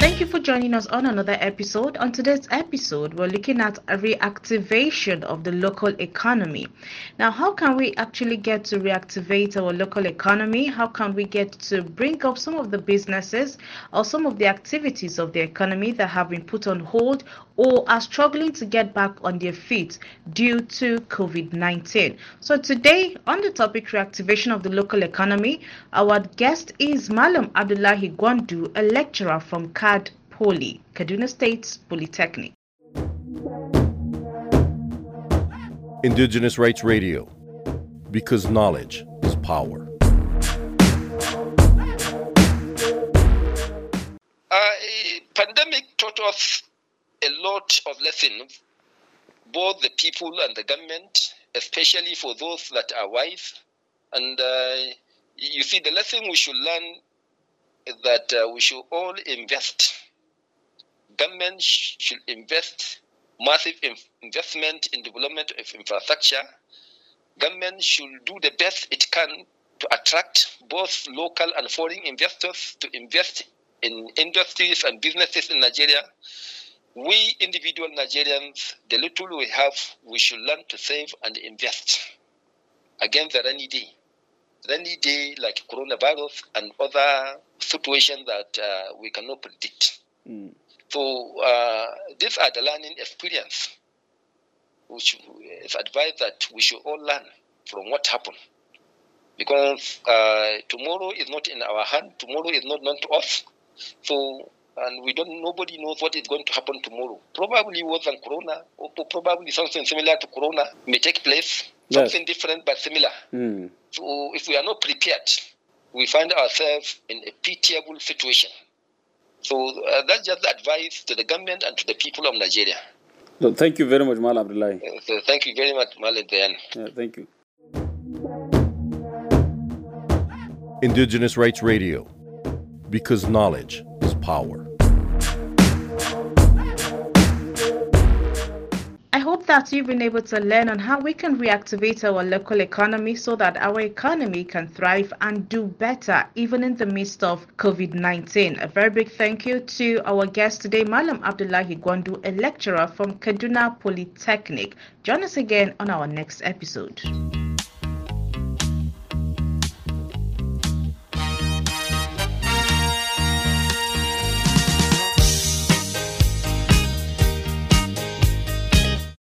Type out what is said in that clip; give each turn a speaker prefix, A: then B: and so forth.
A: Thank you for joining us on another episode. On today's episode, we're looking at a reactivation of the local economy. Now, how can we actually get to reactivate our local economy? How can we get to bring up some of the businesses or some of the activities of the economy that have been put on hold or are struggling to get back on their feet due to COVID 19? So, today, on the topic reactivation of the local economy, our guest is Malam Abdullahi Gwandu, a lecturer from Kad Poly, Kaduna State's Polytechnic.
B: Indigenous Rights Radio, because knowledge is power.
C: Uh, pandemic taught us a lot of lessons, both the people and the government, especially for those that are wise. And uh, you see, the lesson we should learn is that uh, we should all invest. Government sh- should invest massive in- investment in development of infrastructure. Government should do the best it can to attract both local and foreign investors to invest in industries and businesses in Nigeria. We individual Nigerians, the little we have, we should learn to save and invest against the rainy day. Rainy day like coronavirus and other situations that uh, we cannot predict. So uh, these are the learning experience, which is advised that we should all learn from what happened. Because uh, tomorrow is not in our hand, tomorrow is not known to us. So, and we don't, nobody knows what is going to happen tomorrow. Probably worse than Corona, or probably something similar to Corona may take place.
D: Yes.
C: Something different but similar.
D: Mm.
C: So, if we are not prepared, we find ourselves in a pitiable situation. So, uh, that's just advice to the government and to the people of Nigeria.
D: So thank you very much, Mal Abdullahi.
C: Uh, So, thank you very much, Malik Dayan.
D: Yeah, thank you.
B: Indigenous Rights Radio, because knowledge is power.
A: Hope that you've been able to learn on how we can reactivate our local economy so that our economy can thrive and do better even in the midst of COVID 19. A very big thank you to our guest today, Malam Abdullahi Gwandu, a lecturer from Kaduna Polytechnic. Join us again on our next episode.